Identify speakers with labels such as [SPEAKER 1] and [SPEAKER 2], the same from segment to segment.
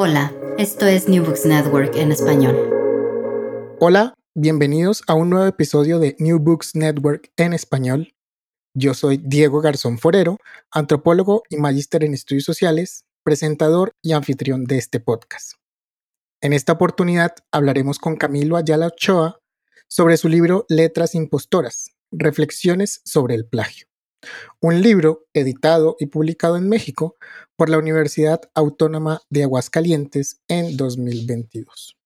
[SPEAKER 1] Hola, esto es New Books Network en español.
[SPEAKER 2] Hola, bienvenidos a un nuevo episodio de New Books Network en español. Yo soy Diego Garzón Forero, antropólogo y magíster en estudios sociales, presentador y anfitrión de este podcast. En esta oportunidad hablaremos con Camilo Ayala Ochoa sobre su libro Letras Impostoras, Reflexiones sobre el plagio. Un libro editado y publicado en México por la Universidad Autónoma de Aguascalientes en 2022.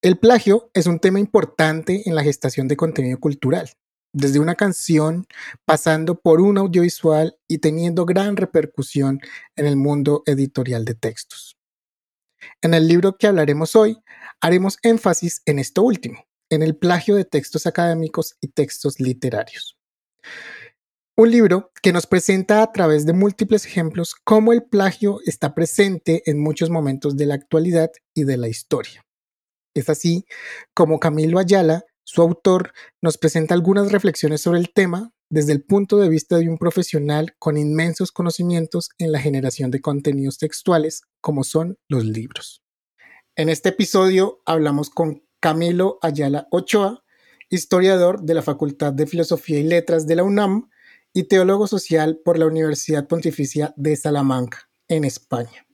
[SPEAKER 2] El plagio es un tema importante en la gestación de contenido cultural, desde una canción pasando por un audiovisual y teniendo gran repercusión en el mundo editorial de textos. En el libro que hablaremos hoy, haremos énfasis en esto último, en el plagio de textos académicos y textos literarios. Un libro que nos presenta a través de múltiples ejemplos cómo el plagio está presente en muchos momentos de la actualidad y de la historia. Es así como Camilo Ayala, su autor, nos presenta algunas reflexiones sobre el tema desde el punto de vista de un profesional con inmensos conocimientos en la generación de contenidos textuales como son los libros. En este episodio hablamos con Camilo Ayala Ochoa, historiador de la Facultad de Filosofía y Letras de la UNAM, y teólogo social por la Universidad Pontificia de Salamanca, en España.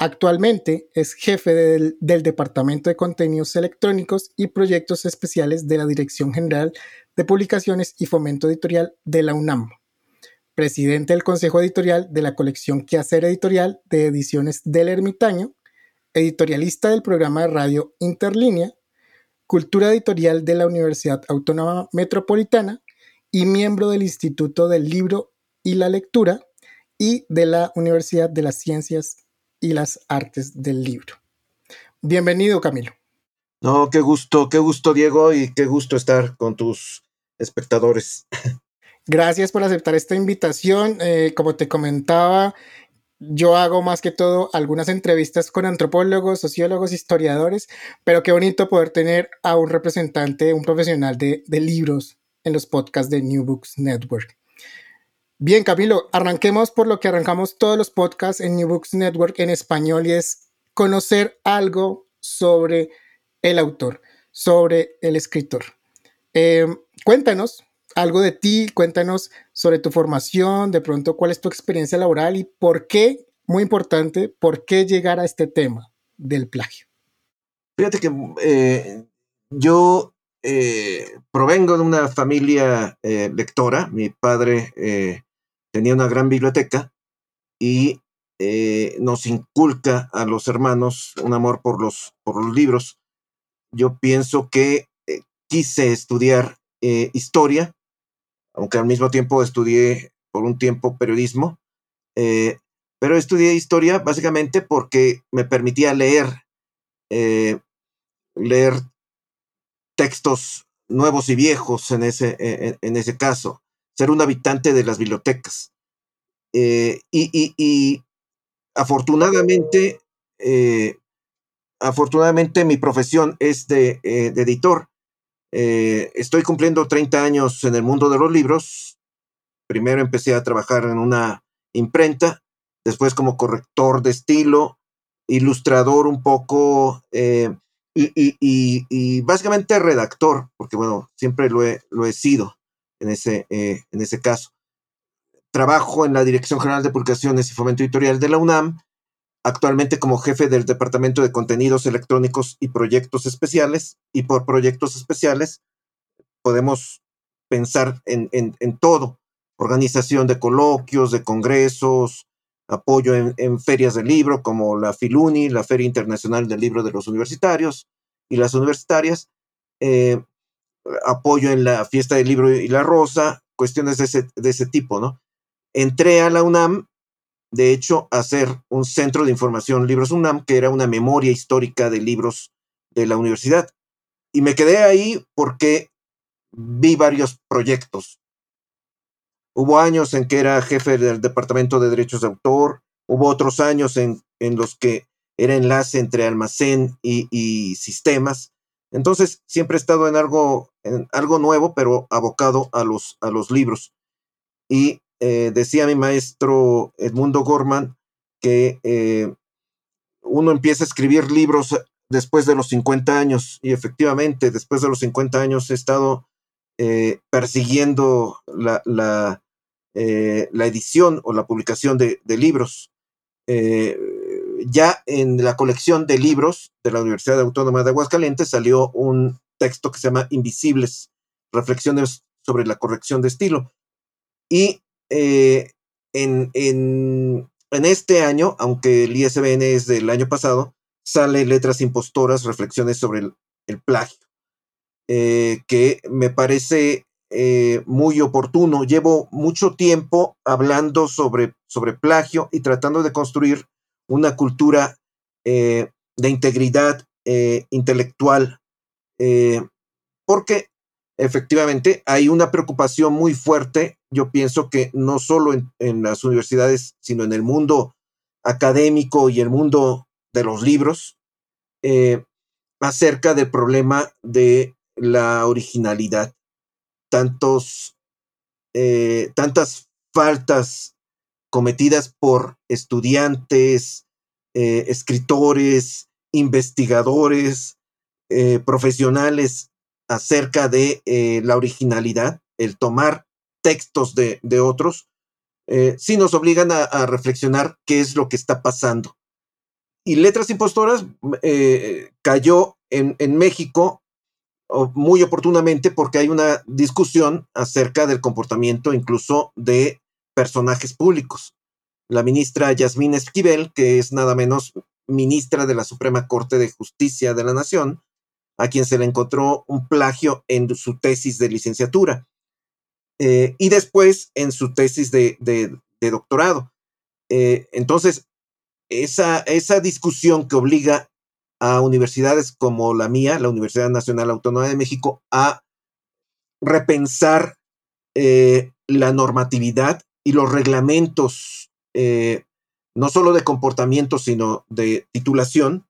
[SPEAKER 2] Actualmente es jefe del, Departamento de Contenidos Electrónicos y Proyectos Especiales de la Dirección General de Publicaciones y Fomento Editorial de la UNAM, presidente del Consejo Editorial de la colección Quehacer Editorial de Ediciones del Ermitaño, editorialista del programa de radio Interlínea, cultura editorial de la Universidad Autónoma Metropolitana y miembro del Instituto del Libro y la Lectura y de la Universidad de las Ciencias y las Artes del Libro. Bienvenido, Camilo.
[SPEAKER 3] No, qué gusto, qué gusto, Diego, y qué gusto estar con tus espectadores.
[SPEAKER 2] Gracias por aceptar esta invitación. Eh, como te comentaba, yo hago más que todo algunas entrevistas con antropólogos, sociólogos, historiadores, pero qué bonito poder tener a un representante, un profesional de, de libros en los podcasts de New Books Network. Bien, Camilo, arranquemos por lo que arrancamos todos los podcasts en New Books Network en español y es conocer algo sobre el autor, sobre el escritor. Eh, cuéntanos algo de ti, cuéntanos sobre tu formación, de pronto cuál es tu experiencia laboral y por qué, muy importante, por qué llegar a este tema del plagio.
[SPEAKER 3] Fíjate que eh, yo eh, provengo de una familia eh, lectora. Mi padre eh, tenía una gran biblioteca y nos inculca a los hermanos un amor por los, por los libros. Yo pienso que quise estudiar historia, aunque al mismo tiempo estudié por un tiempo periodismo, pero estudié historia básicamente porque me permitía leer, leer textos nuevos y viejos en ese, e, e, en, ese caso, ser un habitante de las bibliotecas. Eh, y, afortunadamente, eh, afortunadamente mi profesión es de, eh, de editor. estoy cumpliendo 30 años en el mundo de los libros. Primero empecé a trabajar en una imprenta, después como corrector de estilo, ilustrador un poco, y, básicamente redactor, porque bueno, siempre lo he, lo he sido en ese, eh, en ese caso. Trabajo en la Dirección General de Publicaciones y Fomento Editorial de la UNAM, actualmente como jefe del Departamento de Contenidos Electrónicos y Proyectos Especiales, y por proyectos especiales podemos pensar en, en, en todo, organización de coloquios, de congresos, apoyo en, ferias del libro como la Filuni, la Feria Internacional del Libro de los Universitarios y las universitarias, eh, apoyo en la Fiesta del Libro y la Rosa, cuestiones de ese, de ese tipo, ¿no? Entré a la UNAM de hecho, hacer un centro de información Libros UNAM, que era una memoria histórica de libros de la universidad. Y me quedé ahí porque vi varios proyectos. Hubo años en que era jefe del Departamento de Derechos de Autor, hubo otros años en, en los que era enlace entre almacén y, sistemas. Entonces, siempre he estado en algo, en algo nuevo, pero abocado a los, a los libros. Y eh, decía mi maestro Edmundo Gorman que eh, uno empieza a escribir libros después de los 50 años y efectivamente después de los 50 años he estado eh, persiguiendo la, la, edición o la publicación de, libros. ya en la colección de libros de la Universidad Autónoma de Aguascalientes salió un texto que se llama Invisibles, Reflexiones sobre la corrección de estilo. Y eh, en, en, este año, aunque el ISBN es del año pasado, sale Letras Impostoras, Reflexiones sobre el, plagio, eh, que me parece eh, muy oportuno. Llevo mucho tiempo hablando sobre, sobre plagio y tratando de construir una cultura de integridad intelectual, porque efectivamente hay una preocupación muy fuerte, yo pienso que no solo en, las universidades, sino en el mundo académico y el mundo de los libros, eh, acerca del problema de la originalidad. Tantos, eh, tantas faltas cometidas por estudiantes, eh, escritores, investigadores, profesionales acerca de eh, la originalidad, el tomar textos de, otros, eh, sí nos obligan a, reflexionar qué es lo que está pasando. Y Letras Impostoras eh, cayó en México muy oportunamente porque hay una discusión acerca del comportamiento incluso de personajes públicos. La ministra Yasmín Esquivel, que es nada menos ministra de la Suprema Corte de Justicia de la Nación, a quien se le encontró un plagio en su tesis de licenciatura eh, y después en su tesis de, doctorado. Eh, entonces, esa, esa discusión que obliga a universidades como la mía, la Universidad Nacional Autónoma de México, a repensar eh, la normatividad y los reglamentos, no solo de comportamiento, sino de titulación,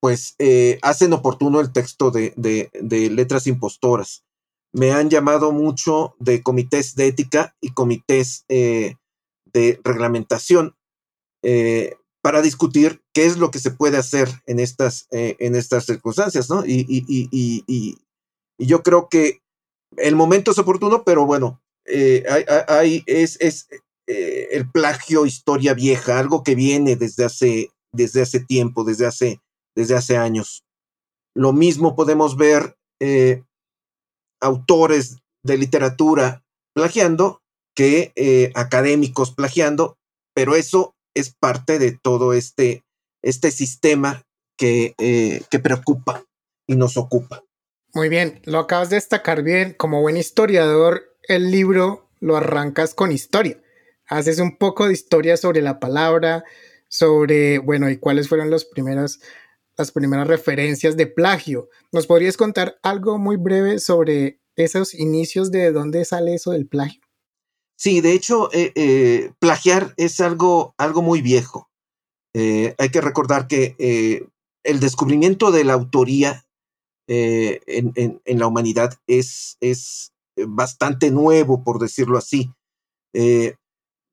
[SPEAKER 3] pues eh, hacen oportuno el texto de, letras impostoras. Me han llamado mucho de comités de ética y comités eh, de reglamentación eh, para discutir qué es lo que se puede hacer en estas, en estas circunstancias, ¿no? Y, yo creo que el momento es oportuno, pero bueno, hay, es, es el plagio historia vieja, algo que viene desde hace, desde hace tiempo, desde hace desde hace años. Lo mismo podemos ver eh, autores de literatura plagiando que eh, académicos plagiando, pero eso es parte de todo este, este sistema que, eh, que preocupa y nos ocupa.
[SPEAKER 2] Muy bien, lo acabas de destacar bien. Como buen historiador, el libro lo arrancas con historia. Haces un poco de historia sobre la palabra, sobre, bueno, y cuáles fueron los primeros las primeras referencias de plagio. ¿Nos podrías contar algo muy breve sobre esos inicios de dónde sale eso del plagio?
[SPEAKER 3] Sí, de hecho, eh, eh, plagiar es algo, algo muy viejo. Eh, hay que recordar que el descubrimiento de la autoría en, en, la humanidad es, es bastante nuevo, por decirlo así.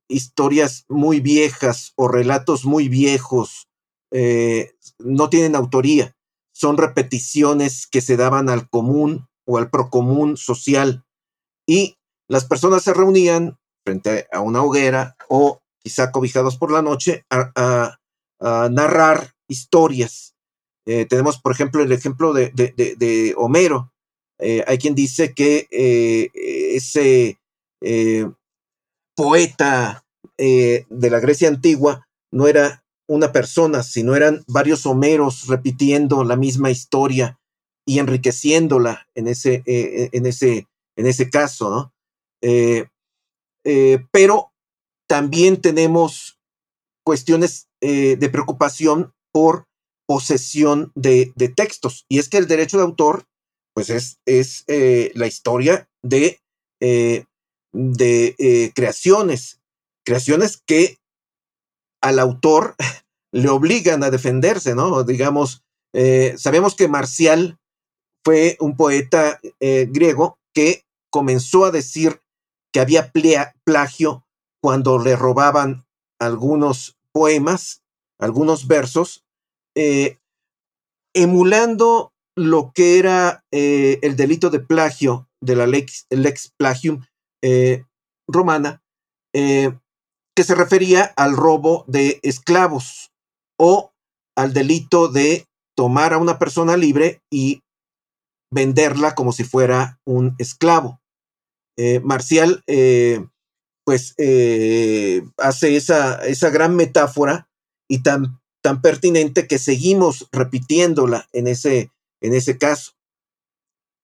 [SPEAKER 3] historias muy viejas o relatos muy viejos no tienen autoría, son repeticiones que se daban al común o al procomún social y las personas se reunían frente a una hoguera o quizá cobijados por la noche a, narrar historias. Eh, tenemos, por ejemplo, el ejemplo de, Homero. Eh, hay quien dice que ese poeta de la Grecia antigua no era una persona, sino eran varios Homeros repitiendo la misma historia y enriqueciéndola en ese, eh, en ese, en ese caso, eh, eh, pero también tenemos cuestiones eh, de preocupación por posesión de, textos. Y es que el derecho de autor, pues es, es la historia de, de creaciones, creaciones que al autor le obligan a defenderse, ¿no? Digamos, sabemos que Marcial fue un poeta griego que comenzó a decir que había plagio cuando le robaban algunos poemas, algunos versos, eh, emulando lo que era eh, el delito de plagio de la lex, plagium eh, romana, que se refería al robo de esclavos o al delito de tomar a una persona libre y venderla como si fuera un esclavo. Marcial pues eh, hace esa, esa gran metáfora y tan, tan pertinente que seguimos repitiéndola en ese, en ese caso.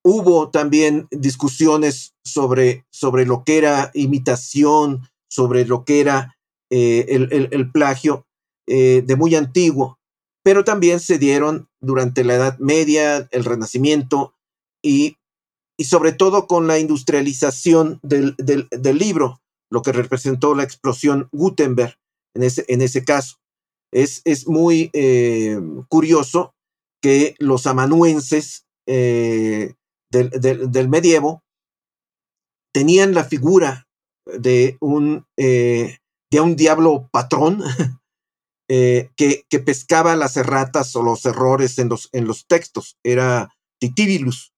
[SPEAKER 3] Hubo también discusiones sobre, sobre lo que era imitación, sobre lo que era eh, el, plagio eh, de muy antiguo, pero también se dieron durante la Edad Media, el Renacimiento y, y sobre todo con la industrialización del, del libro lo que representó la explosión Gutenberg en ese, en ese caso. Es, es muy eh, curioso que los amanuenses eh, del, medievo tenían la figura de un, eh, de un diablo patrón que, que, pescaba las erratas o los errores en los, en los textos. Era Titibilus.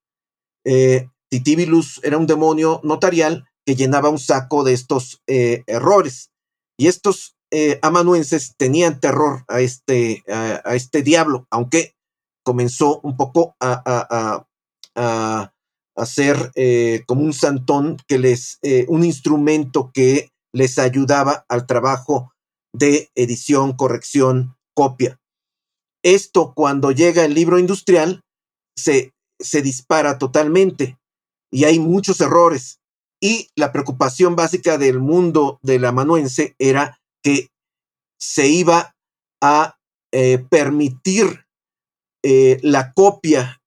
[SPEAKER 3] Titibilus era un demonio notarial que llenaba un saco de estos eh, errores. Y estos eh, amanuenses tenían terror a este, a, este diablo, aunque comenzó un poco a, a, ser eh, como un santón que les, un instrumento que les ayudaba al trabajo de edición, corrección, copia. Esto cuando llega el libro industrial se, se dispara totalmente y hay muchos errores y la preocupación básica del mundo del amanuense era que se iba a eh, permitir eh, la copia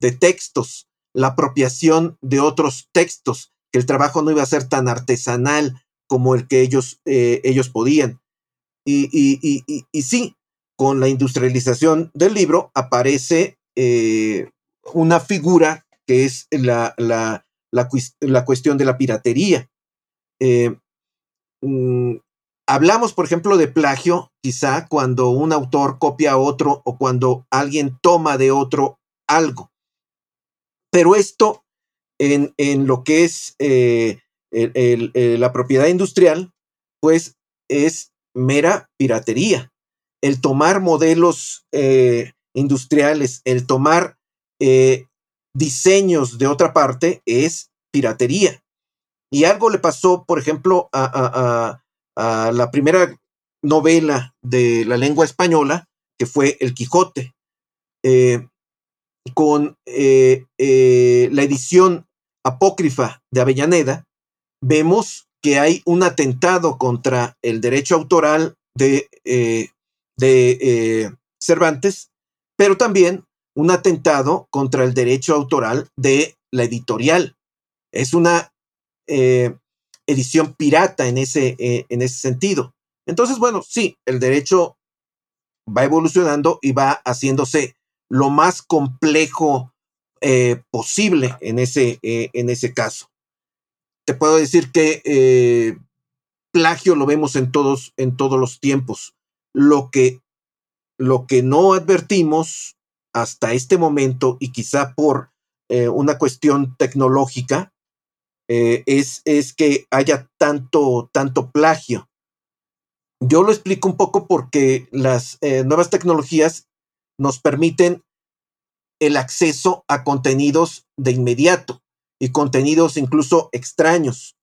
[SPEAKER 3] de textos, la apropiación de otros textos, que el trabajo no iba a ser tan artesanal como el que ellos, eh, ellos podían. Y, y, sí, con la industrialización del libro aparece una figura que es la, la, la, cuestión de la piratería. Eh, mm, hablamos, por ejemplo, de plagio, quizá cuando un autor copia a otro o cuando alguien toma de otro algo. Pero esto en, en lo que es eh, la propiedad industrial, pues es mera piratería. El tomar modelos eh, industriales, el tomar diseños de otra parte es piratería. Y algo le pasó, por ejemplo, a, la primera novela de la lengua española, que fue El Quijote, eh, con eh, eh, la edición apócrifa de Avellaneda, vemos que hay un atentado contra el derecho autoral de, de Cervantes, pero también un atentado contra el derecho autoral de la editorial. Es una eh, edición pirata en ese, eh, en ese sentido. Entonces, bueno, sí, el derecho va evolucionando y va haciéndose lo más complejo eh, posible en ese, en ese caso. Te puedo decir que plagio lo vemos en todos, en todos los tiempos. Lo que, lo que no advertimos hasta este momento y quizá por eh, una cuestión tecnológica eh, es, es, que haya tanto, tanto plagio. Yo lo explico un poco porque las eh, nuevas tecnologías nos permiten el acceso a contenidos de inmediato y contenidos incluso extraños.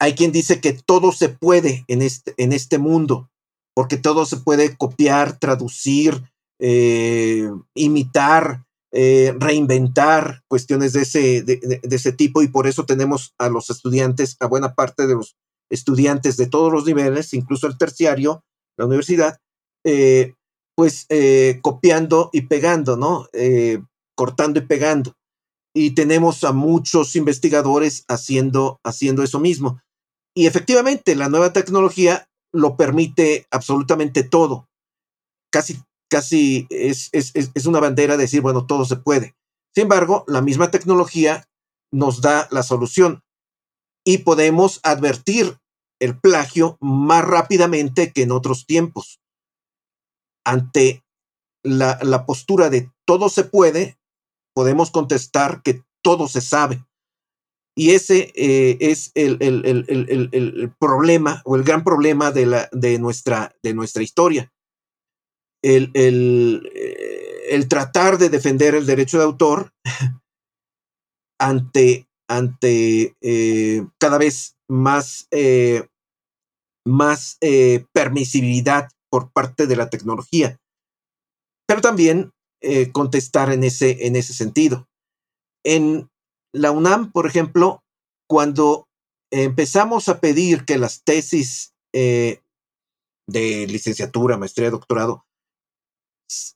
[SPEAKER 3] Hay quien dice que todo se puede en este, en este mundo, porque todo se puede copiar, traducir, eh, imitar, eh, reinventar cuestiones de ese, de, ese tipo y por eso tenemos a los estudiantes, a buena parte de los estudiantes de todos los niveles, incluso el terciario, la universidad, eh, pues copiando y pegando, ¿no? Cortando y pegando. Y tenemos a muchos investigadores haciendo, haciendo eso mismo. Y efectivamente, la nueva tecnología lo permite absolutamente todo. Casi, casi es, es, es una bandera de decir, bueno, todo se puede. Sin embargo, la misma tecnología nos da la solución y podemos advertir el plagio más rápidamente que en otros tiempos. Ante la, la postura de todo se puede, podemos contestar que todo se sabe. Y ese eh, es el, el, el, el, problema o el gran problema de, la, de, nuestra, de nuestra historia. El, el, tratar de defender el derecho de autor ante, ante eh, cada vez más, eh, más permisibilidad por parte de la tecnología. Pero también contestar en ese, en ese sentido. En, la UNAM, por ejemplo, cuando empezamos a pedir que las tesis eh, de licenciatura, maestría, doctorado,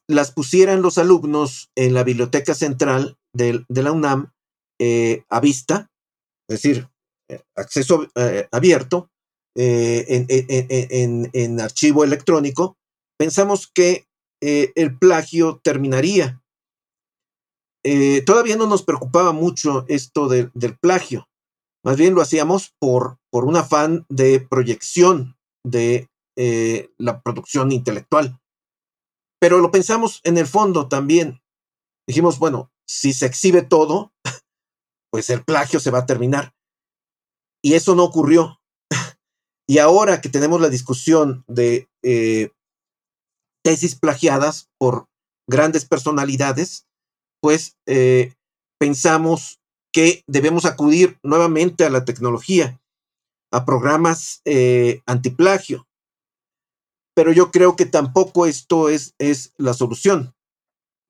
[SPEAKER 3] las pusieran los alumnos en la biblioteca central de, la UNAM eh, a vista, es decir, eh, acceso abierto en, en, archivo electrónico, pensamos que el plagio terminaría eh, todavía no nos preocupaba mucho esto del plagio. Más bien lo hacíamos por, por un afán de proyección de eh, la producción intelectual. Pero lo pensamos en el fondo también. Dijimos, bueno, si se exhibe todo, pues el plagio se va a terminar. Y eso no ocurrió. y ahora que tenemos la discusión de eh, tesis plagiadas por grandes personalidades, pues eh, pensamos que debemos acudir nuevamente a la tecnología, a programas eh, antiplagio. Pero yo creo que tampoco esto es, es la solución.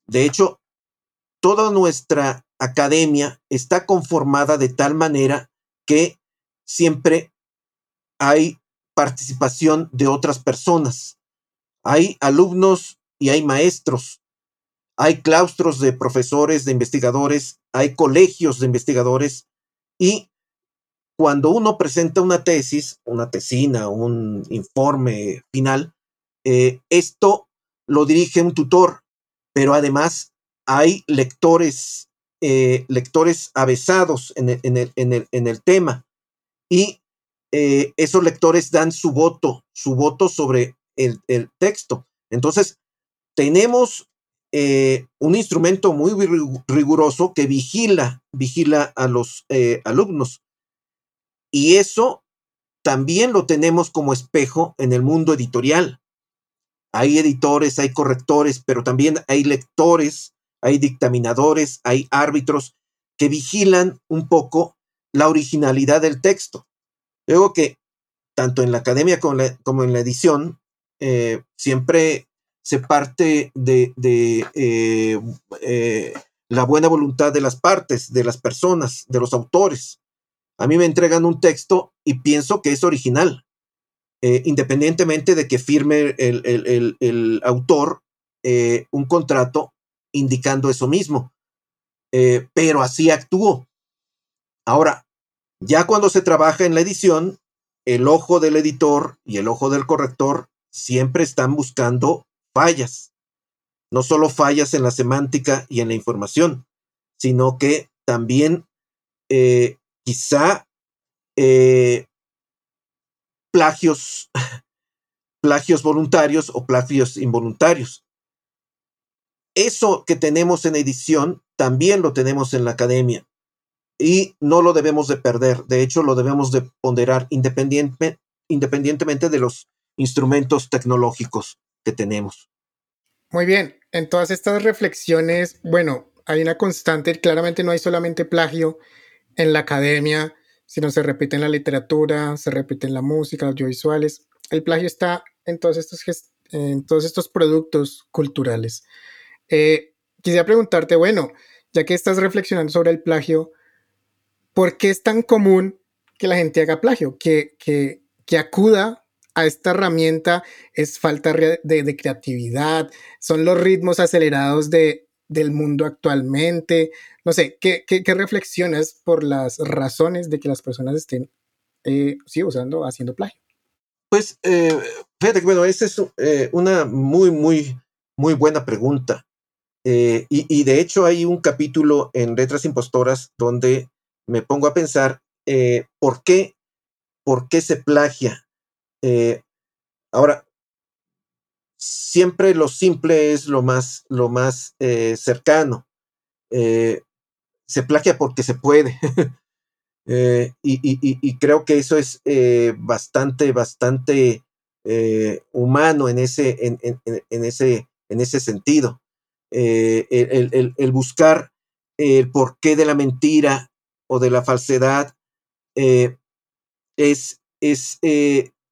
[SPEAKER 3] De hecho, toda nuestra academia está conformada de tal manera que siempre hay participación de otras personas. Hay alumnos y hay maestros hay claustros de profesores, de investigadores, hay colegios de investigadores y cuando uno presenta una tesis, una tesina, un informe final, eh, esto lo dirige un tutor, pero además hay lectores, eh, lectores avesados en el, tema y eh, esos lectores dan su voto, su voto sobre el, texto. Entonces, tenemos un instrumento muy riguroso que vigila, vigila a los alumnos. Y eso también lo tenemos como espejo en el mundo editorial. Hay editores, hay correctores, pero también hay lectores, hay dictaminadores, hay árbitros que vigilan un poco la originalidad del texto. Luego que tanto en la academia como, en la edición, eh, siempre se parte de, eh, eh, la buena voluntad de las partes, de las personas, de los autores. A mí me entregan un texto y pienso que es original, eh, independientemente de que firme el, autor un contrato indicando eso mismo. pero así actúo. Ahora, ya cuando se trabaja en la edición, el ojo del editor y el ojo del corrector siempre están buscando fallas. No solo fallas en la semántica y en la información, sino que también eh, quizá eh, plagios, plagios voluntarios o plagios involuntarios. Eso que tenemos en edición también lo tenemos en la academia y no lo debemos de perder. De hecho, lo debemos de ponderar independientemente de los instrumentos tecnológicos que tenemos.
[SPEAKER 2] Muy bien, en todas estas reflexiones, bueno, hay una constante, claramente no hay solamente plagio en la academia, sino se repite en la literatura, se repite en la música, audiovisuales. El plagio está en todos estos, en todos estos productos culturales. Eh, quisiera preguntarte, bueno, ya que estás reflexionando sobre el plagio, ¿por qué es tan común que la gente haga plagio? Que, que, que acuda a esta herramienta es falta de, creatividad, son los ritmos acelerados de, del mundo actualmente. No sé, ¿qué, qué, reflexiones por las razones de que las personas estén eh, sí, usando, haciendo plagio?
[SPEAKER 3] Pues, eh, fíjate que, bueno, esa es eh, una muy, muy, muy buena pregunta. y, y, de hecho hay un capítulo en Letras Impostoras donde me pongo a pensar por qué, por qué se plagia eh, ahora, siempre lo simple es lo más, lo más eh, cercano. Eh, se plagia porque se puede. y, creo que eso es bastante, bastante humano en ese, en, ese, en ese sentido. El, el, buscar el porqué de la mentira o de la falsedad es, es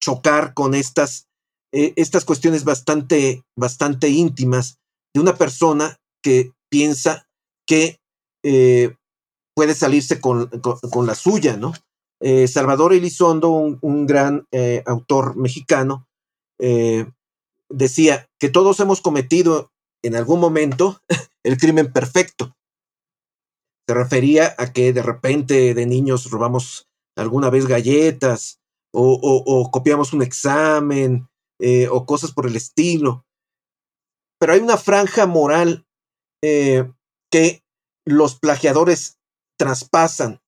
[SPEAKER 3] chocar con estas, eh, estas cuestiones bastante, bastante íntimas de una persona que piensa que eh, puede salirse con, con, la suya, ¿no? Eh, Salvador Elizondo, un, gran autor mexicano, decía que todos hemos cometido en algún momento el crimen perfecto. Se refería a que de repente de niños robamos alguna vez galletas o, copiamos un examen eh, o cosas por el estilo. Pero hay una franja moral eh, que los plagiadores traspasan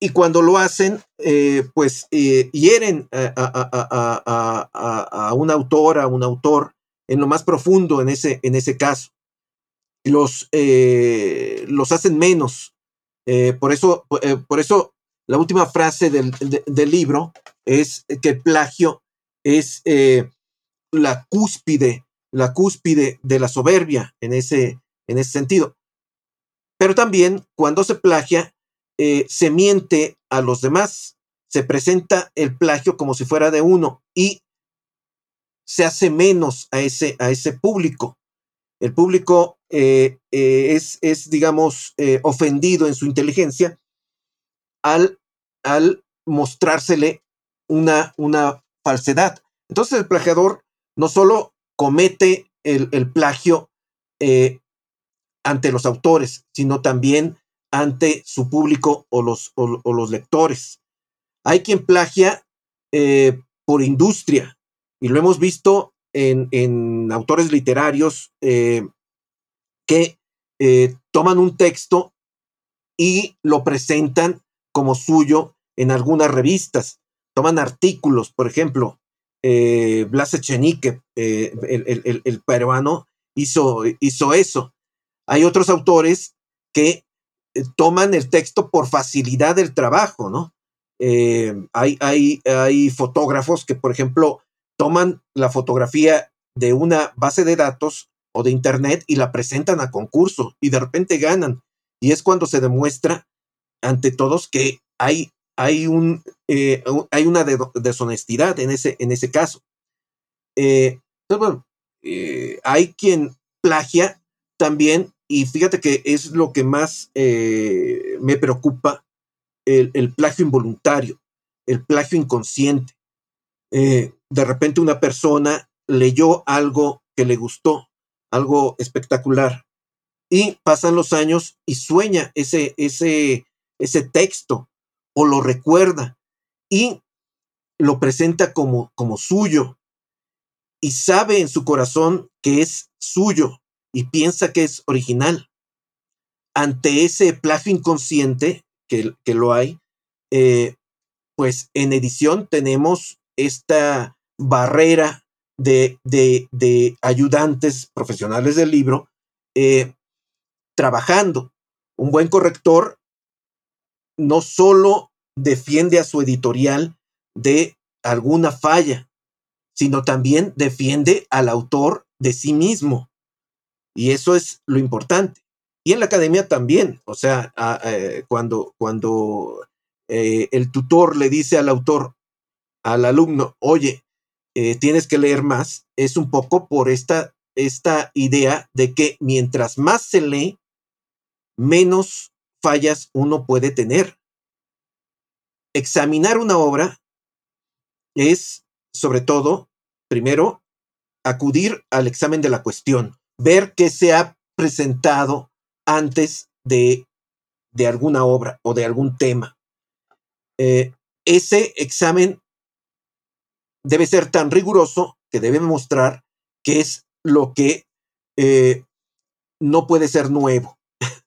[SPEAKER 3] y cuando lo hacen, eh, pues hieren a, un autor, a un autor en lo más profundo en ese, en ese caso. Los, los hacen menos. por, eso, por eso la última frase del, libro es que el plagio es eh, la cúspide, la cúspide de la soberbia en ese, en ese sentido. Pero también cuando se plagia, eh, se miente a los demás, se presenta el plagio como si fuera de uno y se hace menos a ese, a ese público. El público eh, es, es, digamos, ofendido en su inteligencia al, al mostrársele una, una falsedad. Entonces el plagiador no solo comete el, plagio eh, ante los autores, sino también ante su público o los, lectores. Hay quien plagia eh, por industria y lo hemos visto en, autores literarios eh, que toman un texto y lo presentan como suyo en algunas revistas. Toman artículos, por ejemplo, eh, Blas Echenique, eh, el, peruano, hizo eso. Hay otros autores que eh, toman el texto por facilidad del trabajo, ¿no? hay, hay, hay fotógrafos que, por ejemplo, toman la fotografía de una base de datos o de internet y la presentan a concurso y de repente ganan. Y es cuando se demuestra ante todos que hay, hay, un, eh, hay una deshonestidad en ese, en ese caso. Eh, bueno, eh, hay quien plagia también, y fíjate que es lo que más me preocupa, el, plagio involuntario, el plagio inconsciente. de repente una persona leyó algo que le gustó, algo espectacular, y pasan los años y sueña ese, ese, ese texto o lo recuerda y lo presenta como, como suyo y sabe en su corazón que es suyo y piensa que es original. Ante ese plagio inconsciente, que, que lo hay, eh, pues en edición tenemos esta barrera de, de, ayudantes profesionales del libro eh, trabajando. Un buen corrector no solo defiende a su editorial de alguna falla, sino también defiende al autor de sí mismo. Y eso es lo importante. Y en la academia también, o sea, eh, cuando, cuando eh, el tutor le dice al autor, al alumno, oye, eh, tienes que leer más, es un poco por esta, esta idea de que mientras más se lee, menos fallas uno puede tener. Examinar una obra es sobre todo, primero, acudir al examen de la cuestión, ver qué se ha presentado antes de, de alguna obra o de algún tema. Eh, ese examen debe ser tan riguroso que debe mostrar qué es lo que eh, no puede ser nuevo.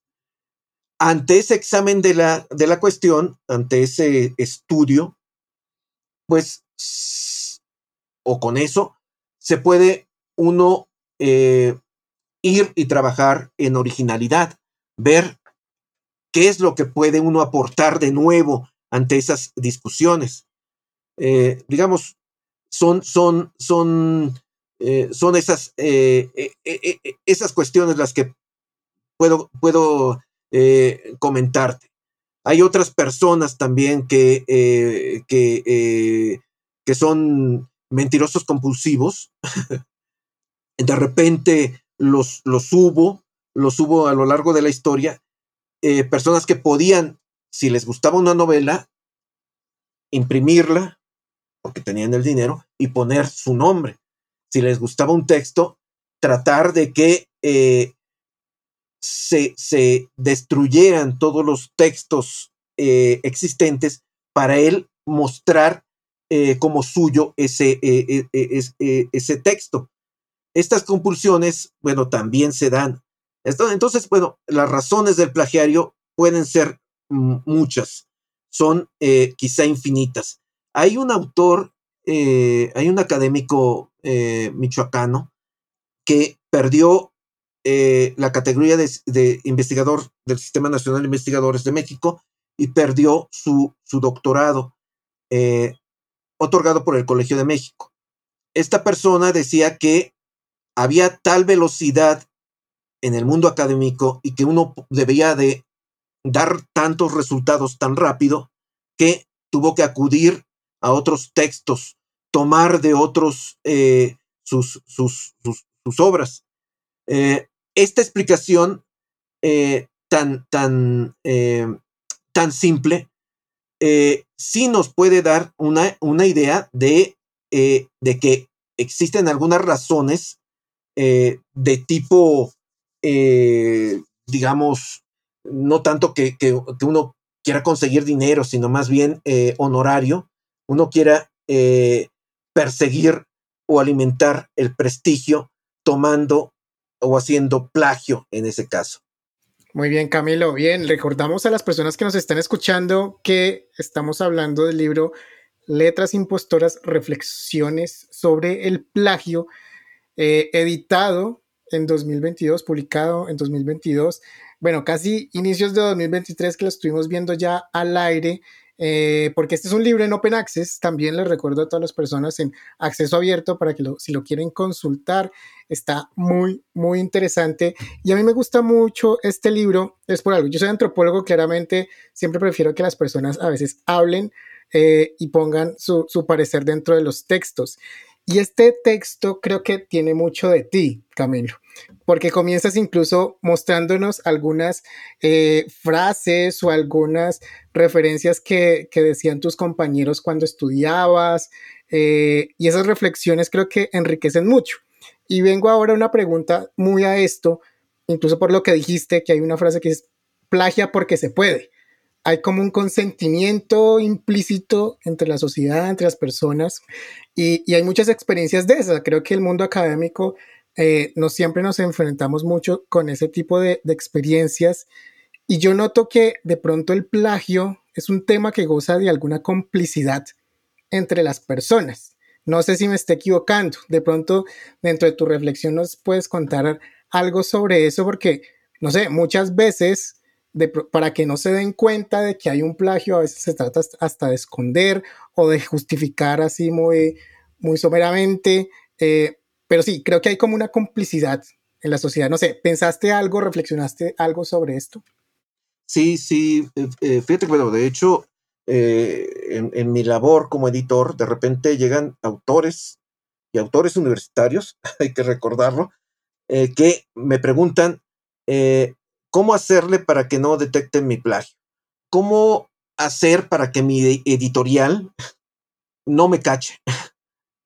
[SPEAKER 3] ante ese examen de la, de la cuestión, ante ese estudio, pues, o con eso, se puede uno eh, ir y trabajar en originalidad, ver qué es lo que puede uno aportar de nuevo ante esas discusiones. Eh, digamos, son, son, son, eh, son esas, esas cuestiones las que puedo, puedo comentarte. Hay otras personas también que, que, que son mentirosos compulsivos. de repente los, los hubo, los hubo a lo largo de la historia, eh, personas que podían, si les gustaba una novela, imprimirla, porque tenían el dinero, y poner su nombre. Si les gustaba un texto, tratar de que eh, se, se, destruyeran todos los textos eh, existentes para él mostrar eh, como suyo ese, ese texto. Estas compulsiones, bueno, también se dan. Entonces, bueno, las razones del plagiario pueden ser muchas, son quizá infinitas. Hay un autor, hay un académico michoacano que perdió la categoría de, investigador del Sistema Nacional de Investigadores de México y perdió su, su doctorado otorgado por el Colegio de México. Esta persona decía que había tal velocidad en el mundo académico y que uno debía de dar tantos resultados tan rápido que tuvo que acudir a otros textos, tomar de otros eh, sus, sus, sus, obras. Eh, esta explicación eh, tan, tan, tan simple sí nos puede dar una, una idea de, de, que existen algunas razones eh, de tipo, digamos, no tanto que, que, uno quiera conseguir dinero, sino más bien honorario, uno quiera perseguir o alimentar el prestigio tomando o haciendo plagio en ese caso.
[SPEAKER 2] Muy bien, Camilo. Bien, recordamos a las personas que nos están escuchando que estamos hablando del libro Letras Impostoras, Reflexiones sobre el plagio, eh, editado en 2022, publicado en 2022. Bueno, casi inicios de 2023 que lo estuvimos viendo ya al aire eh, porque este es un libro en Open Access, también les recuerdo a todas las personas en acceso abierto para que si lo quieren consultar, está muy, muy interesante. Y a mí me gusta mucho este libro, es por algo, yo soy antropólogo, claramente siempre prefiero que las personas a veces hablen eh, y pongan su, su parecer dentro de los textos. Y este texto creo que tiene mucho de ti, Camilo, porque comienzas incluso mostrándonos algunas eh, frases o algunas referencias que, decían tus compañeros cuando estudiabas, eh, y esas reflexiones creo que enriquecen mucho. Y vengo ahora a una pregunta muy a esto, incluso por lo que dijiste, que hay una frase que es plagia porque se puede hay como un consentimiento implícito entre la sociedad, entre las personas, y, hay muchas experiencias de esas. Creo que el mundo académico eh, no siempre nos enfrentamos mucho con ese tipo de, experiencias, y yo noto que de pronto el plagio es un tema que goza de alguna complicidad entre las personas. No sé si me estoy equivocando. De pronto, dentro de tu reflexión, nos puedes contar algo sobre eso, porque, no sé, muchas veces para que no se den cuenta de que hay un plagio, a veces se trata hasta de esconder o de justificar así muy, muy someramente. Eh, pero sí, creo que hay como una complicidad en la sociedad. No sé, ¿pensaste algo, reflexionaste algo sobre esto?
[SPEAKER 3] Sí, sí, eh, eh, fíjate, bueno, de hecho, en, en, mi labor como editor, de repente llegan autores y autores universitarios, hay que recordarlo, que me preguntan, ¿Cómo hacerle para que no detecten mi plagio? ¿Cómo hacer para que mi editorial no me cache?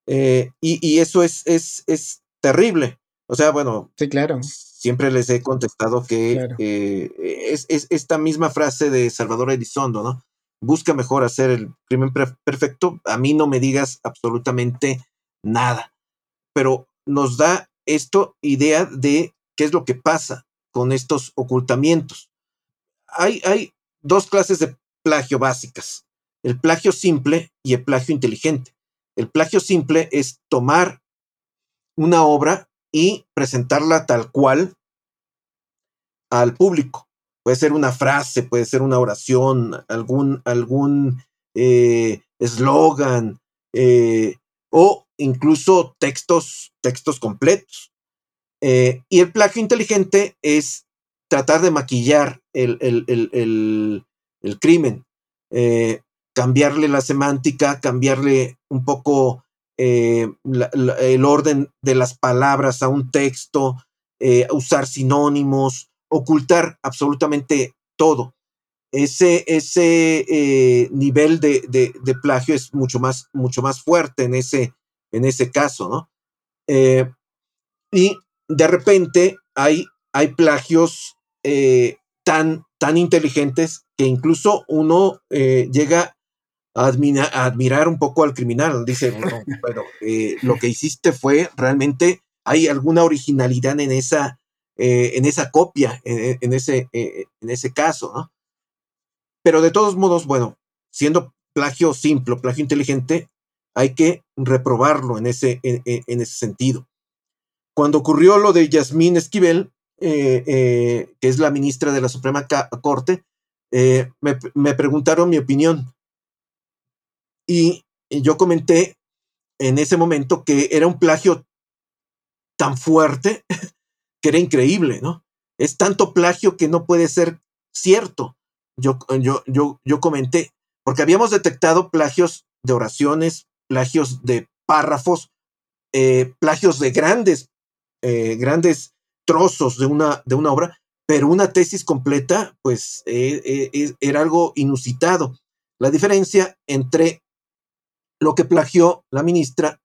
[SPEAKER 3] Eh, y, eso es, es, es terrible. O sea, bueno,
[SPEAKER 2] sí, claro.
[SPEAKER 3] siempre les he contestado que eh, es, es, esta misma frase de Salvador Elizondo, ¿no? Busca mejor hacer el crimen perfecto, a mí no me digas absolutamente nada. Pero nos da esto idea de qué es lo que pasa con estos ocultamientos. Hay, hay dos clases de plagio básicas, el plagio simple y el plagio inteligente. El plagio simple es tomar una obra y presentarla tal cual al público. Puede ser una frase, puede ser una oración, algún algún eh, eslogan eh, o incluso textos, textos completos. Eh, y el plagio inteligente es tratar de maquillar el, el crimen, cambiarle la semántica, cambiarle un poco eh, el orden de las palabras a un texto, eh, usar sinónimos, ocultar absolutamente todo. Ese, ese eh, nivel de, de, plagio es mucho más, mucho más fuerte en ese, en ese caso, ¿no? y de repente hay, hay plagios tan, tan inteligentes que incluso uno llega admirar un poco al criminal. Dice, bueno, eh, lo que hiciste fue realmente, hay alguna originalidad en esa, eh, en esa copia, en, ese, eh, en ese caso, ¿no? Pero de todos modos, bueno, siendo plagio simple, plagio inteligente, hay que reprobarlo en ese, en, ese sentido. Cuando ocurrió lo de Yasmín Esquivel, que es la ministra de la Suprema Corte, me, me preguntaron mi opinión y yo comenté en ese momento que era un plagio tan fuerte que era increíble, ¿no? Es tanto plagio que no puede ser cierto. Yo, yo, yo, yo comenté, porque habíamos detectado plagios de oraciones, plagios de párrafos, eh, plagios de grandes, eh, grandes trozos de una, de una obra, pero una tesis completa, pues eh, era algo inusitado. La diferencia entre lo que plagió la ministra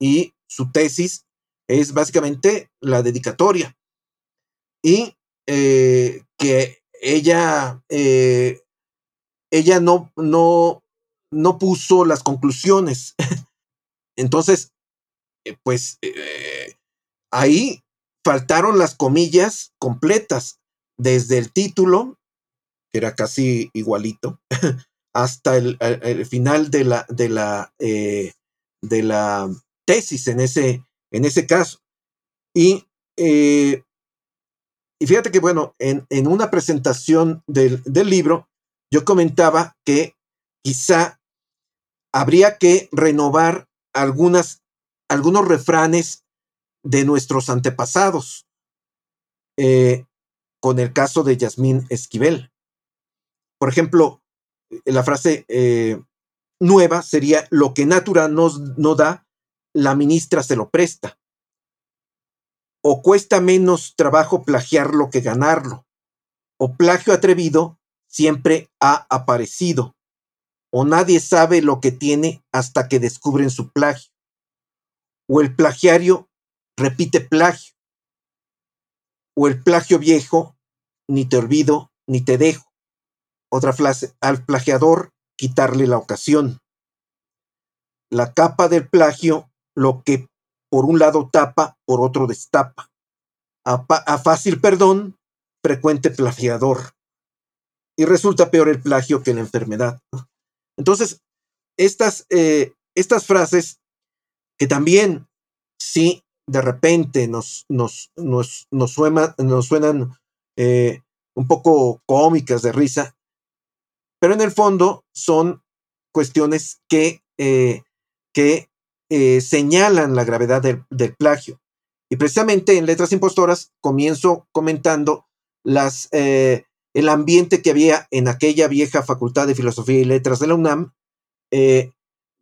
[SPEAKER 3] y su tesis es básicamente la dedicatoria. Y eh, que ella, eh, ella no, no, no puso las conclusiones. Entonces, eh, pues ahí faltaron las comillas completas, desde el título, que era casi igualito, hasta el, final de la, de la, eh, de la tesis en ese, en ese caso. Y, eh, y fíjate que, bueno, en, en una presentación del, del, libro, yo comentaba que quizá habría que renovar algunas, algunos refranes de nuestros antepasados, eh, con el caso de Yasmín Esquivel. Por ejemplo, la frase eh, nueva sería, lo que Natura no da, la ministra se lo presta. O cuesta menos trabajo plagiarlo que ganarlo. O plagio atrevido siempre ha aparecido. O nadie sabe lo que tiene hasta que descubren su plagio. O el plagiario repite plagio. O el plagio viejo, ni te olvido, ni te dejo. Otra frase, al plagiador quitarle la ocasión. La capa del plagio, lo que por un lado tapa, por otro destapa. A, fácil perdón, frecuente plagiador. Y resulta peor el plagio que la enfermedad. Entonces, estas, eh, estas frases que también, si de repente nos, nos, nos, nos, nos suenan eh, un poco cómicas de risa, pero en el fondo son cuestiones que, eh, que eh, señalan la gravedad del, plagio. Y precisamente en Letras Impostoras comienzo comentando las, el ambiente que había en aquella vieja Facultad de Filosofía y Letras de la UNAM,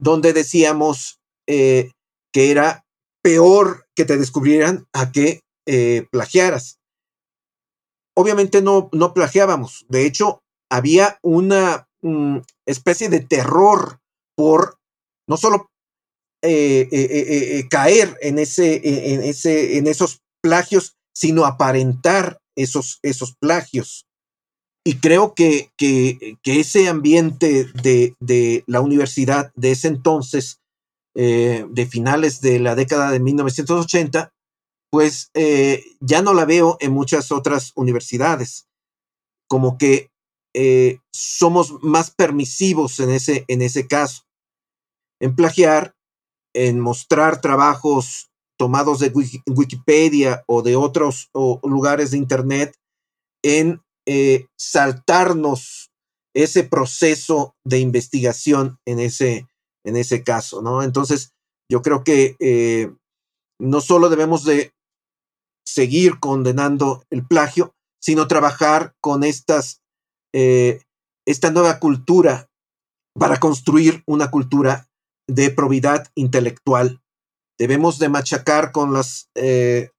[SPEAKER 3] donde decíamos que era peor que te descubrieran a que plagiaras. Obviamente no, no plagiábamos. De hecho, había una mm, especie de terror por no solo caer en, ese, en, ese, en esos plagios, sino aparentar esos, esos plagios. Y creo que, que, ese ambiente de, de, la universidad de ese entonces, de finales de la década de 1980, pues eh, ya no la veo en muchas otras universidades. Como que eh, somos más permisivos en ese, en ese caso. En plagiar, en mostrar trabajos tomados de Wikipedia o de otros lugares de Internet, en eh, saltarnos ese proceso de investigación en ese, en ese caso, ¿no? Entonces, yo creo que no solo debemos de seguir condenando el plagio, sino trabajar con estas, eh, esta nueva cultura para construir una cultura de probidad intelectual. Debemos de machacar con las eh,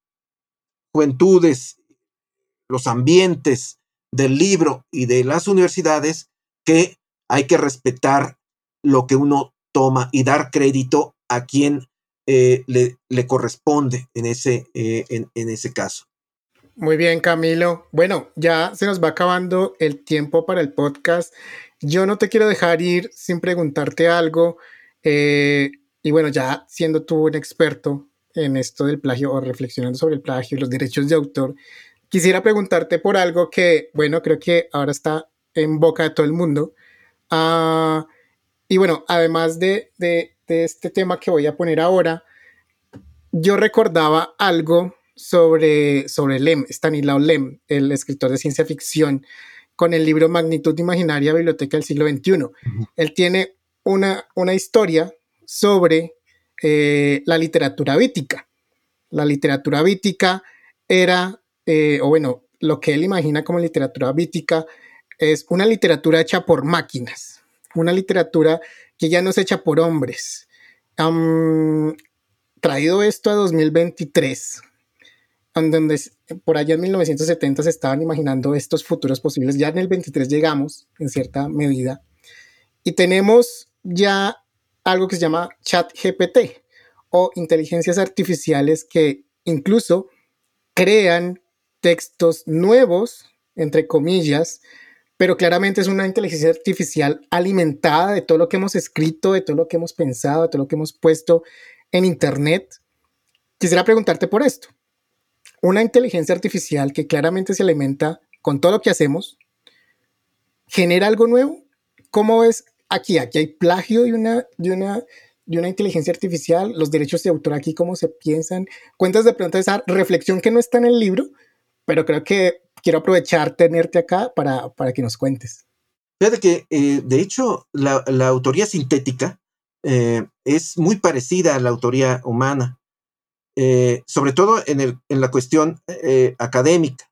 [SPEAKER 3] juventudes, los ambientes del libro y de las universidades que hay que respetar lo que uno toma y dar crédito a quien eh, le, corresponde en ese, eh, en, ese caso.
[SPEAKER 2] Muy bien, Camilo. Bueno, ya se nos va acabando el tiempo para el podcast. Yo no te quiero dejar ir sin preguntarte algo. Eh, y bueno, ya siendo tú un experto en esto del plagio o reflexionando sobre el plagio y los derechos de autor, quisiera preguntarte por algo que, bueno, creo que ahora está en boca de todo el mundo. Ah, y bueno, además de, de este tema que voy a poner ahora, yo recordaba algo sobre, sobre Lem, Stanislaw Lem, el escritor de ciencia ficción, con el libro Magnitud Imaginaria, Biblioteca del siglo XXI. Él tiene una, una historia sobre eh, la literatura vítica. La literatura vítica era, eh, o bueno, lo que él imagina como literatura vítica es una literatura hecha por máquinas, una literatura que ya no se echa por hombres. traído esto a 2023, donde por allá en 1970 se estaban imaginando estos futuros posibles, ya en el 23 llegamos en cierta medida y tenemos ya algo que se llama chat GPT o inteligencias artificiales que incluso crean textos nuevos, entre comillas, pero claramente es una inteligencia artificial alimentada de todo lo que hemos escrito, de todo lo que hemos pensado, de todo lo que hemos puesto en Internet. Quisiera preguntarte por esto. Una inteligencia artificial que claramente se alimenta con todo lo que hacemos, ¿genera algo nuevo? ¿Cómo es aquí? Aquí hay plagio de una, de una, de una inteligencia artificial, los derechos de autor aquí, cómo se piensan. Cuentas de pronto esa reflexión que no está en el libro, pero creo que quiero aprovechar tenerte acá para, para que nos cuentes.
[SPEAKER 3] Fíjate que, eh, de hecho, la, la autoría sintética eh, es muy parecida a la autoría humana, eh, sobre todo en, el, en la cuestión académica.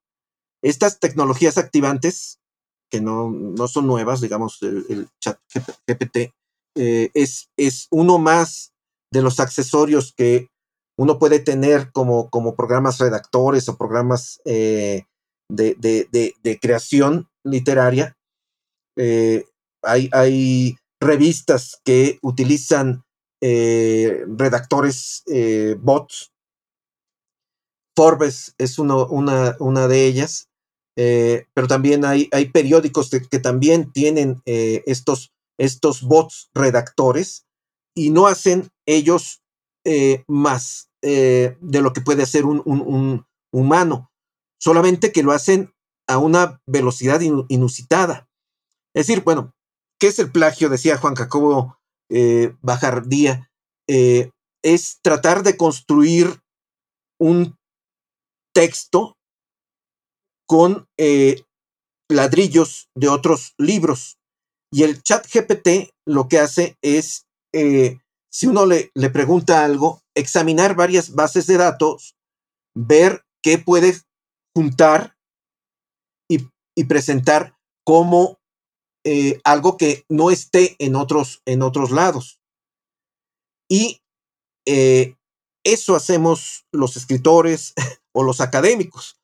[SPEAKER 3] Estas tecnologías activantes, que no, no son nuevas, digamos, el, chat GPT, es, es uno más de los accesorios que uno puede tener como, como programas redactores o programas de, creación literaria. Eh, hay, hay, revistas que utilizan eh, redactores eh, bots. Forbes es una, una, de ellas, pero también hay, hay periódicos que, también tienen estos, estos bots redactores y no hacen ellos más de lo que puede hacer un, un humano solamente que lo hacen a una velocidad inusitada. Es decir, bueno, ¿qué es el plagio? Decía Juan Jacobo eh, Bajardía. Eh, es tratar de construir un texto con eh, ladrillos de otros libros. Y el chat GPT lo que hace es, si uno le, le pregunta algo, examinar varias bases de datos, ver qué puede juntar y, presentar como eh, algo que no esté en otros, en otros lados. Y eh, eso hacemos los escritores o los académicos.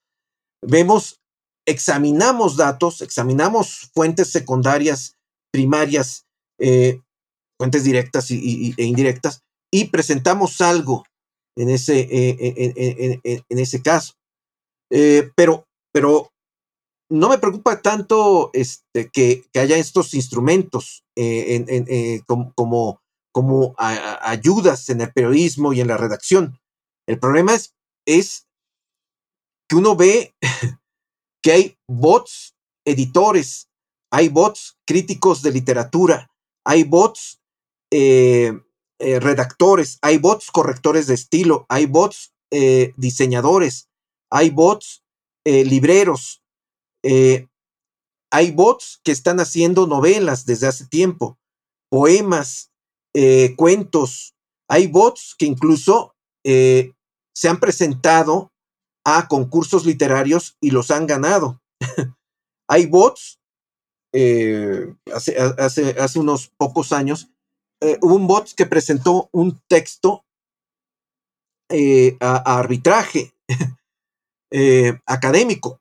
[SPEAKER 3] Vemos, examinamos datos, examinamos fuentes secundarias, primarias, eh, fuentes directas e indirectas, y presentamos algo en ese, en, ese caso. Pero, pero no me preocupa tanto este, que, haya estos instrumentos como, como, ayudas en el periodismo y en la redacción. El problema es, es que uno ve que hay bots editores, hay bots críticos de literatura, hay bots eh, eh, redactores, hay bots correctores de estilo, hay bots eh, diseñadores, hay bots libreros, hay bots que están haciendo novelas desde hace tiempo, poemas, cuentos, hay bots que incluso se han presentado a concursos literarios y los han ganado. hay bots eh, hace, hace, unos pocos años, eh, hubo un bot que presentó un texto eh, a, arbitraje académico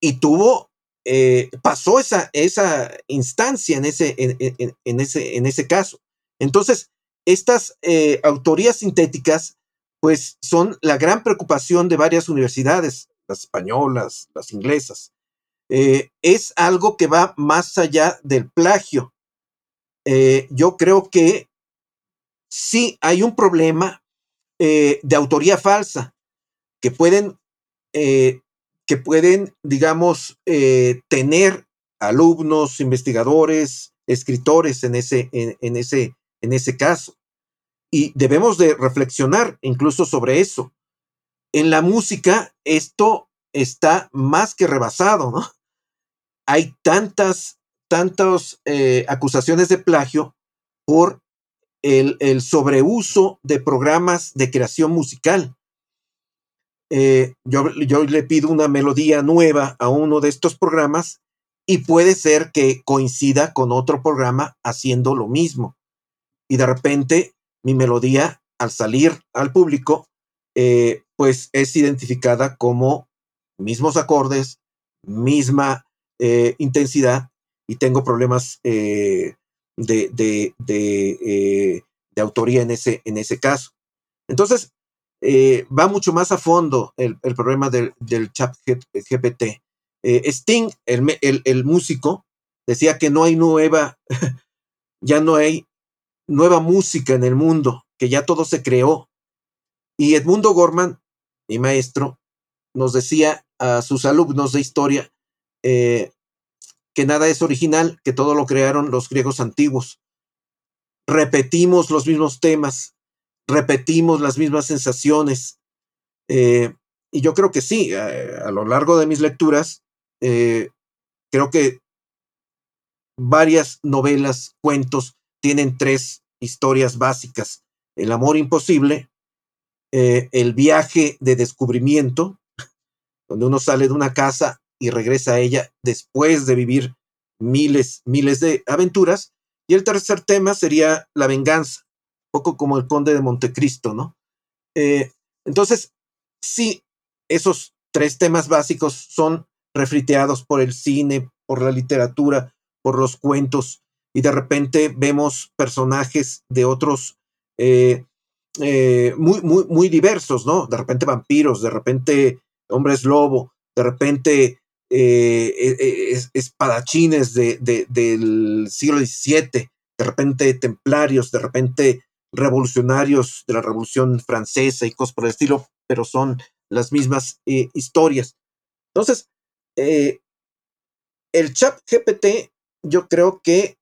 [SPEAKER 3] y tuvo, pasó esa, esa instancia en ese, en, ese, en ese caso. Entonces, estas autorías sintéticas, pues son la gran preocupación de varias universidades, las españolas, las inglesas. Eh, es algo que va más allá del plagio. Eh, yo creo que sí hay un problema eh, de autoría falsa que pueden, que pueden, digamos, tener alumnos, investigadores, escritores en ese, en, ese, en ese caso. Y debemos de reflexionar incluso sobre eso. En la música, esto está más que rebasado, ¿no? hay tantas, tantas eh, acusaciones de plagio por el, sobreuso de programas de creación musical. Eh, yo, yo le pido una melodía nueva a uno de estos programas y puede ser que coincida con otro programa haciendo lo mismo. Y de repente mi melodía, al salir al público, eh, pues es identificada como mismos acordes, misma eh, intensidad y tengo problemas de, de, eh, de, autoría en ese, en ese caso. Entonces, va mucho más a fondo el, problema del, chat GPT. Sting, el, el, el músico, decía que no hay nueva, ya no hay nueva música en el mundo, que ya todo se creó. Y Edmundo Gorman, mi maestro, nos decía a sus alumnos de historia eh, que nada es original, que todo lo crearon los griegos antiguos. Repetimos los mismos temas, repetimos las mismas sensaciones. Eh, y yo creo que sí, a, lo largo de mis lecturas, eh, creo que varias novelas, cuentos, tienen tres historias básicas. El amor imposible, el viaje de descubrimiento, donde uno sale de una casa y regresa a ella después de vivir miles, miles de aventuras. Y el tercer tema sería la venganza, poco como el conde de Montecristo, ¿no? Eh, entonces, sí, esos tres temas básicos son refriteados por el cine, por la literatura, por los cuentos, y de repente vemos personajes de otros eh, eh, muy, muy, muy diversos, ¿no? De repente vampiros, de repente hombres lobo, de repente e, e, espadachines de, del siglo XVII, de repente templarios, de repente revolucionarios de la Revolución Francesa y cosas por el estilo, pero son las mismas eh, historias. Entonces, eh, el chat GPT yo creo que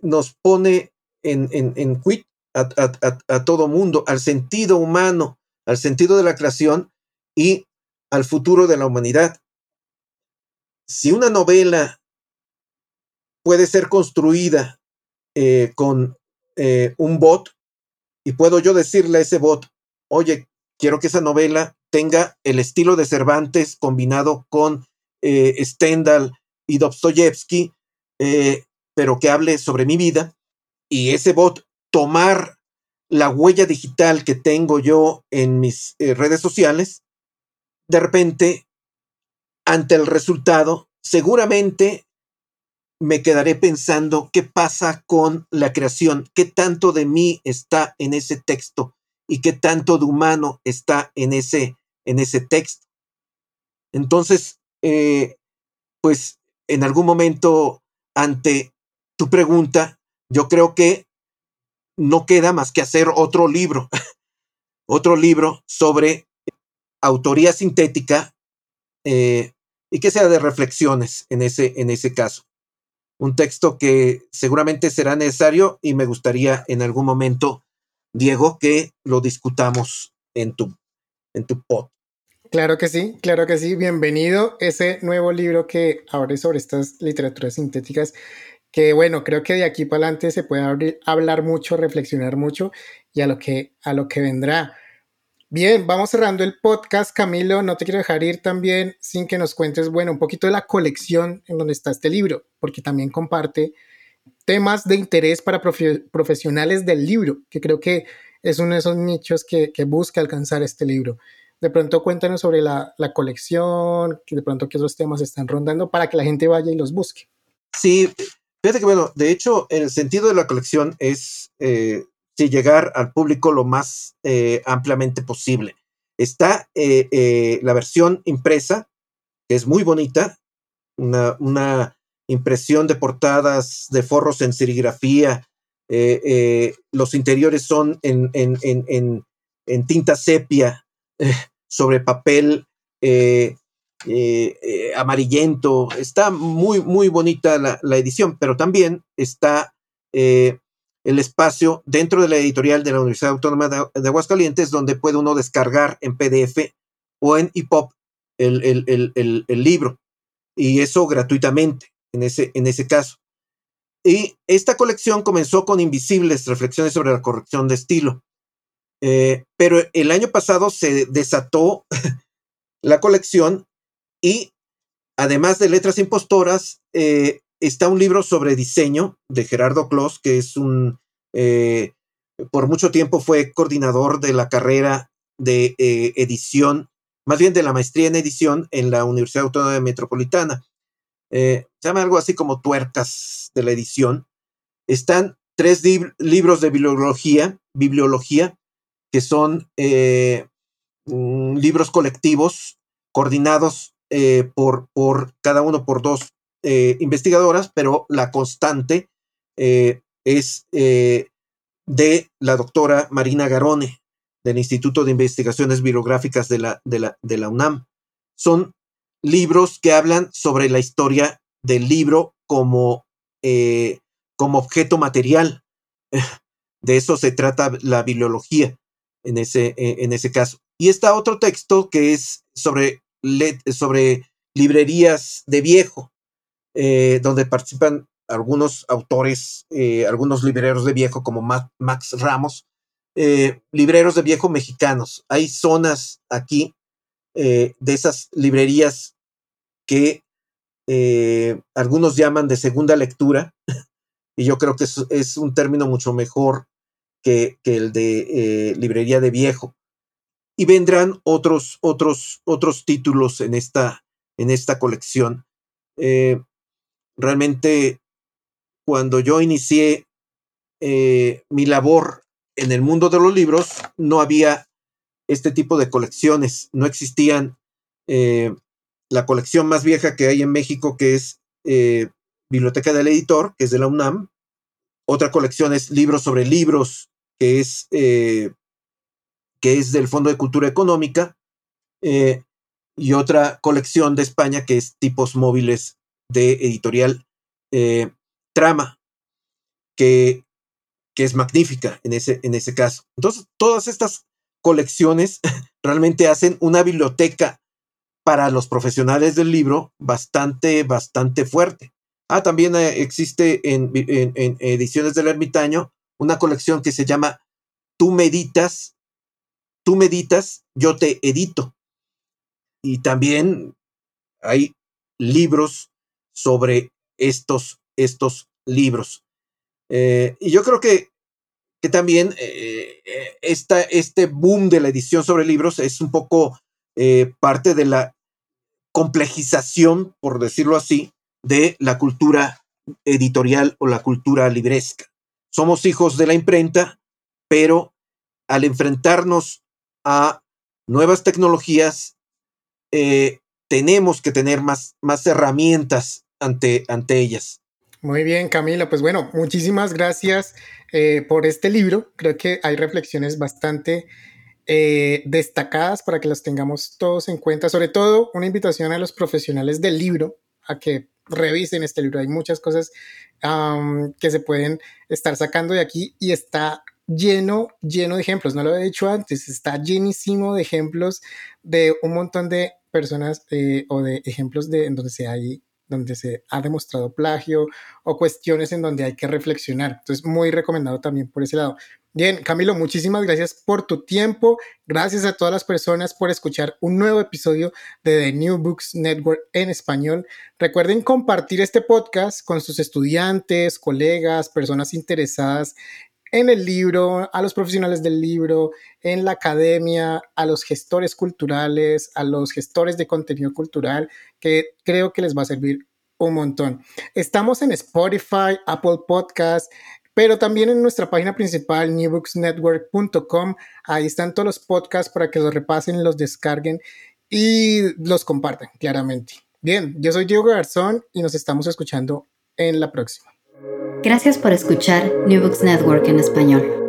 [SPEAKER 3] nos pone en, en, en quit a, todo mundo, al sentido humano, al sentido de la creación y al futuro de la humanidad si una novela puede ser construida eh, con eh, un bot y puedo yo decirle a ese bot, oye, quiero que esa novela tenga el estilo de Cervantes combinado con eh, Stendhal y Dostoyevsky, pero que hable sobre mi vida, y ese bot tomar la huella digital que tengo yo en mis redes sociales, de repente ante el resultado, seguramente me quedaré pensando qué pasa con la creación, qué tanto de mí está en ese texto y qué tanto de humano está en ese, en ese texto. Entonces, eh, pues en algún momento ante tu pregunta, yo creo que no queda más que hacer otro libro, otro libro sobre autoría sintética eh, y que sea de reflexiones en ese, en ese caso. Un texto que seguramente será necesario y me gustaría en algún momento, Diego, que lo discutamos en tu, en tu pod.
[SPEAKER 2] Claro que sí, claro que sí. Bienvenido ese nuevo libro que abre sobre estas literaturas sintéticas que bueno, creo que de aquí para adelante se puede hablar mucho, reflexionar mucho y a lo que, a lo que vendrá. Bien, vamos cerrando el podcast, Camilo. No te quiero dejar ir también sin que nos cuentes, bueno, un poquito de la colección en donde está este libro, porque también comparte temas de interés para profesionales del libro, que creo que es uno de esos nichos que, busca alcanzar este libro. De pronto cuéntanos sobre la, colección, que de pronto que esos temas están rondando para que la gente vaya y los busque.
[SPEAKER 3] Sí, Fíjate que, bueno, de hecho, el sentido de la colección es eh, llegar al público lo más eh, ampliamente posible. Está eh, la versión impresa, que es muy bonita, una, una, impresión de portadas de forros en serigrafía. los interiores son en, en, en, en tinta sepia sobre papel eh, eh, amarillento. Está muy, muy bonita la, edición, pero también está eh, el espacio dentro de la editorial de la Universidad Autónoma de, Aguascalientes, donde puede uno descargar en PDF o en EPUB el, el, el, libro. Y eso gratuitamente en ese, en ese caso. Y esta colección comenzó con Invisibles, reflexiones sobre la corrección de estilo. pero el año pasado se desató la colección y además de Letras Impostoras, eh, está un libro sobre diseño de Gerardo Clos, que es un, eh, por mucho tiempo fue coordinador de la carrera de eh, edición, más bien de la maestría en edición en la Universidad Autónoma Metropolitana. se llama algo así como tuercas de la edición. Están tres libros de bibliología, bibliología que son mm, libros colectivos coordinados eh, por, por cada uno por dos eh, investigadoras, pero la constante eh, es de la doctora Marina Garone, del Instituto de Investigaciones Bibliográficas de la, de la, de la UNAM. Son libros que hablan sobre la historia del libro como, como objeto material. De eso se trata la bibliología en ese, en ese caso. Y está otro texto que es sobre sobre librerías de viejo, eh, donde participan algunos autores, eh, algunos libreros de viejo como Max Ramos, eh, libreros de viejo mexicanos. Hay zonas aquí de esas librerías que algunos llaman de segunda lectura, y yo creo que es, un término mucho mejor que, el de librería de viejo y vendrán otros, otros, otros títulos en esta, en esta colección. Realmente, cuando yo inicié eh, mi labor en el mundo de los libros, no había este tipo de colecciones, no existían. Eh, la colección más vieja que hay en México, que es Biblioteca del Editor, que es de la UNAM. Otra colección es Libros sobre Libros, que es que es del Fondo de Cultura Económica, eh, y otra colección de España que es tipos móviles de editorial eh, Trama, que, que, es magnífica en ese, en ese caso. Entonces, todas estas colecciones realmente hacen una biblioteca para los profesionales del libro bastante, bastante fuerte. Ah, también eh, existe en, en, ediciones del ermitaño una colección que se llama Tú meditas tú meditas, yo te edito. Y también hay libros sobre estos, estos libros. Eh, y yo creo que, que también eh, este boom de la edición sobre libros es un poco eh, parte de la complejización, por decirlo así, de la cultura editorial o la cultura libresca. Somos hijos de la imprenta, pero al enfrentarnos a nuevas tecnologías, eh, tenemos que tener más, más herramientas ante, ante ellas.
[SPEAKER 2] Muy bien, Camila. Pues bueno, muchísimas gracias eh, por este libro. Creo que hay reflexiones bastante eh, destacadas para que las tengamos todos en cuenta. Sobre todo, una invitación a los profesionales del libro a que revisen este libro. Hay muchas cosas que se pueden estar sacando de aquí y está lleno, lleno de ejemplos. No lo he dicho antes, está llenísimo de ejemplos de un montón de personas eh, o de ejemplos de en donde se hay donde se ha demostrado plagio o cuestiones en donde hay que reflexionar. Entonces, muy recomendado también por ese lado. Bien, Camilo, muchísimas gracias por tu tiempo. Gracias a todas las personas por escuchar un nuevo episodio de The New Books Network en español. Recuerden compartir este podcast con sus estudiantes, colegas, personas interesadas en el libro, a los profesionales del libro, en la academia, a los gestores culturales, a los gestores de contenido cultural, que creo que les va a servir un montón. Estamos en Spotify, Apple Podcasts, pero también en nuestra página principal, newbooksnetwork.com. Ahí están todos los podcasts para que los repasen, los descarguen y los compartan, claramente. Bien, yo soy Diego Garzón y nos estamos escuchando en la próxima.
[SPEAKER 1] Gracias por escuchar New Books Network en español.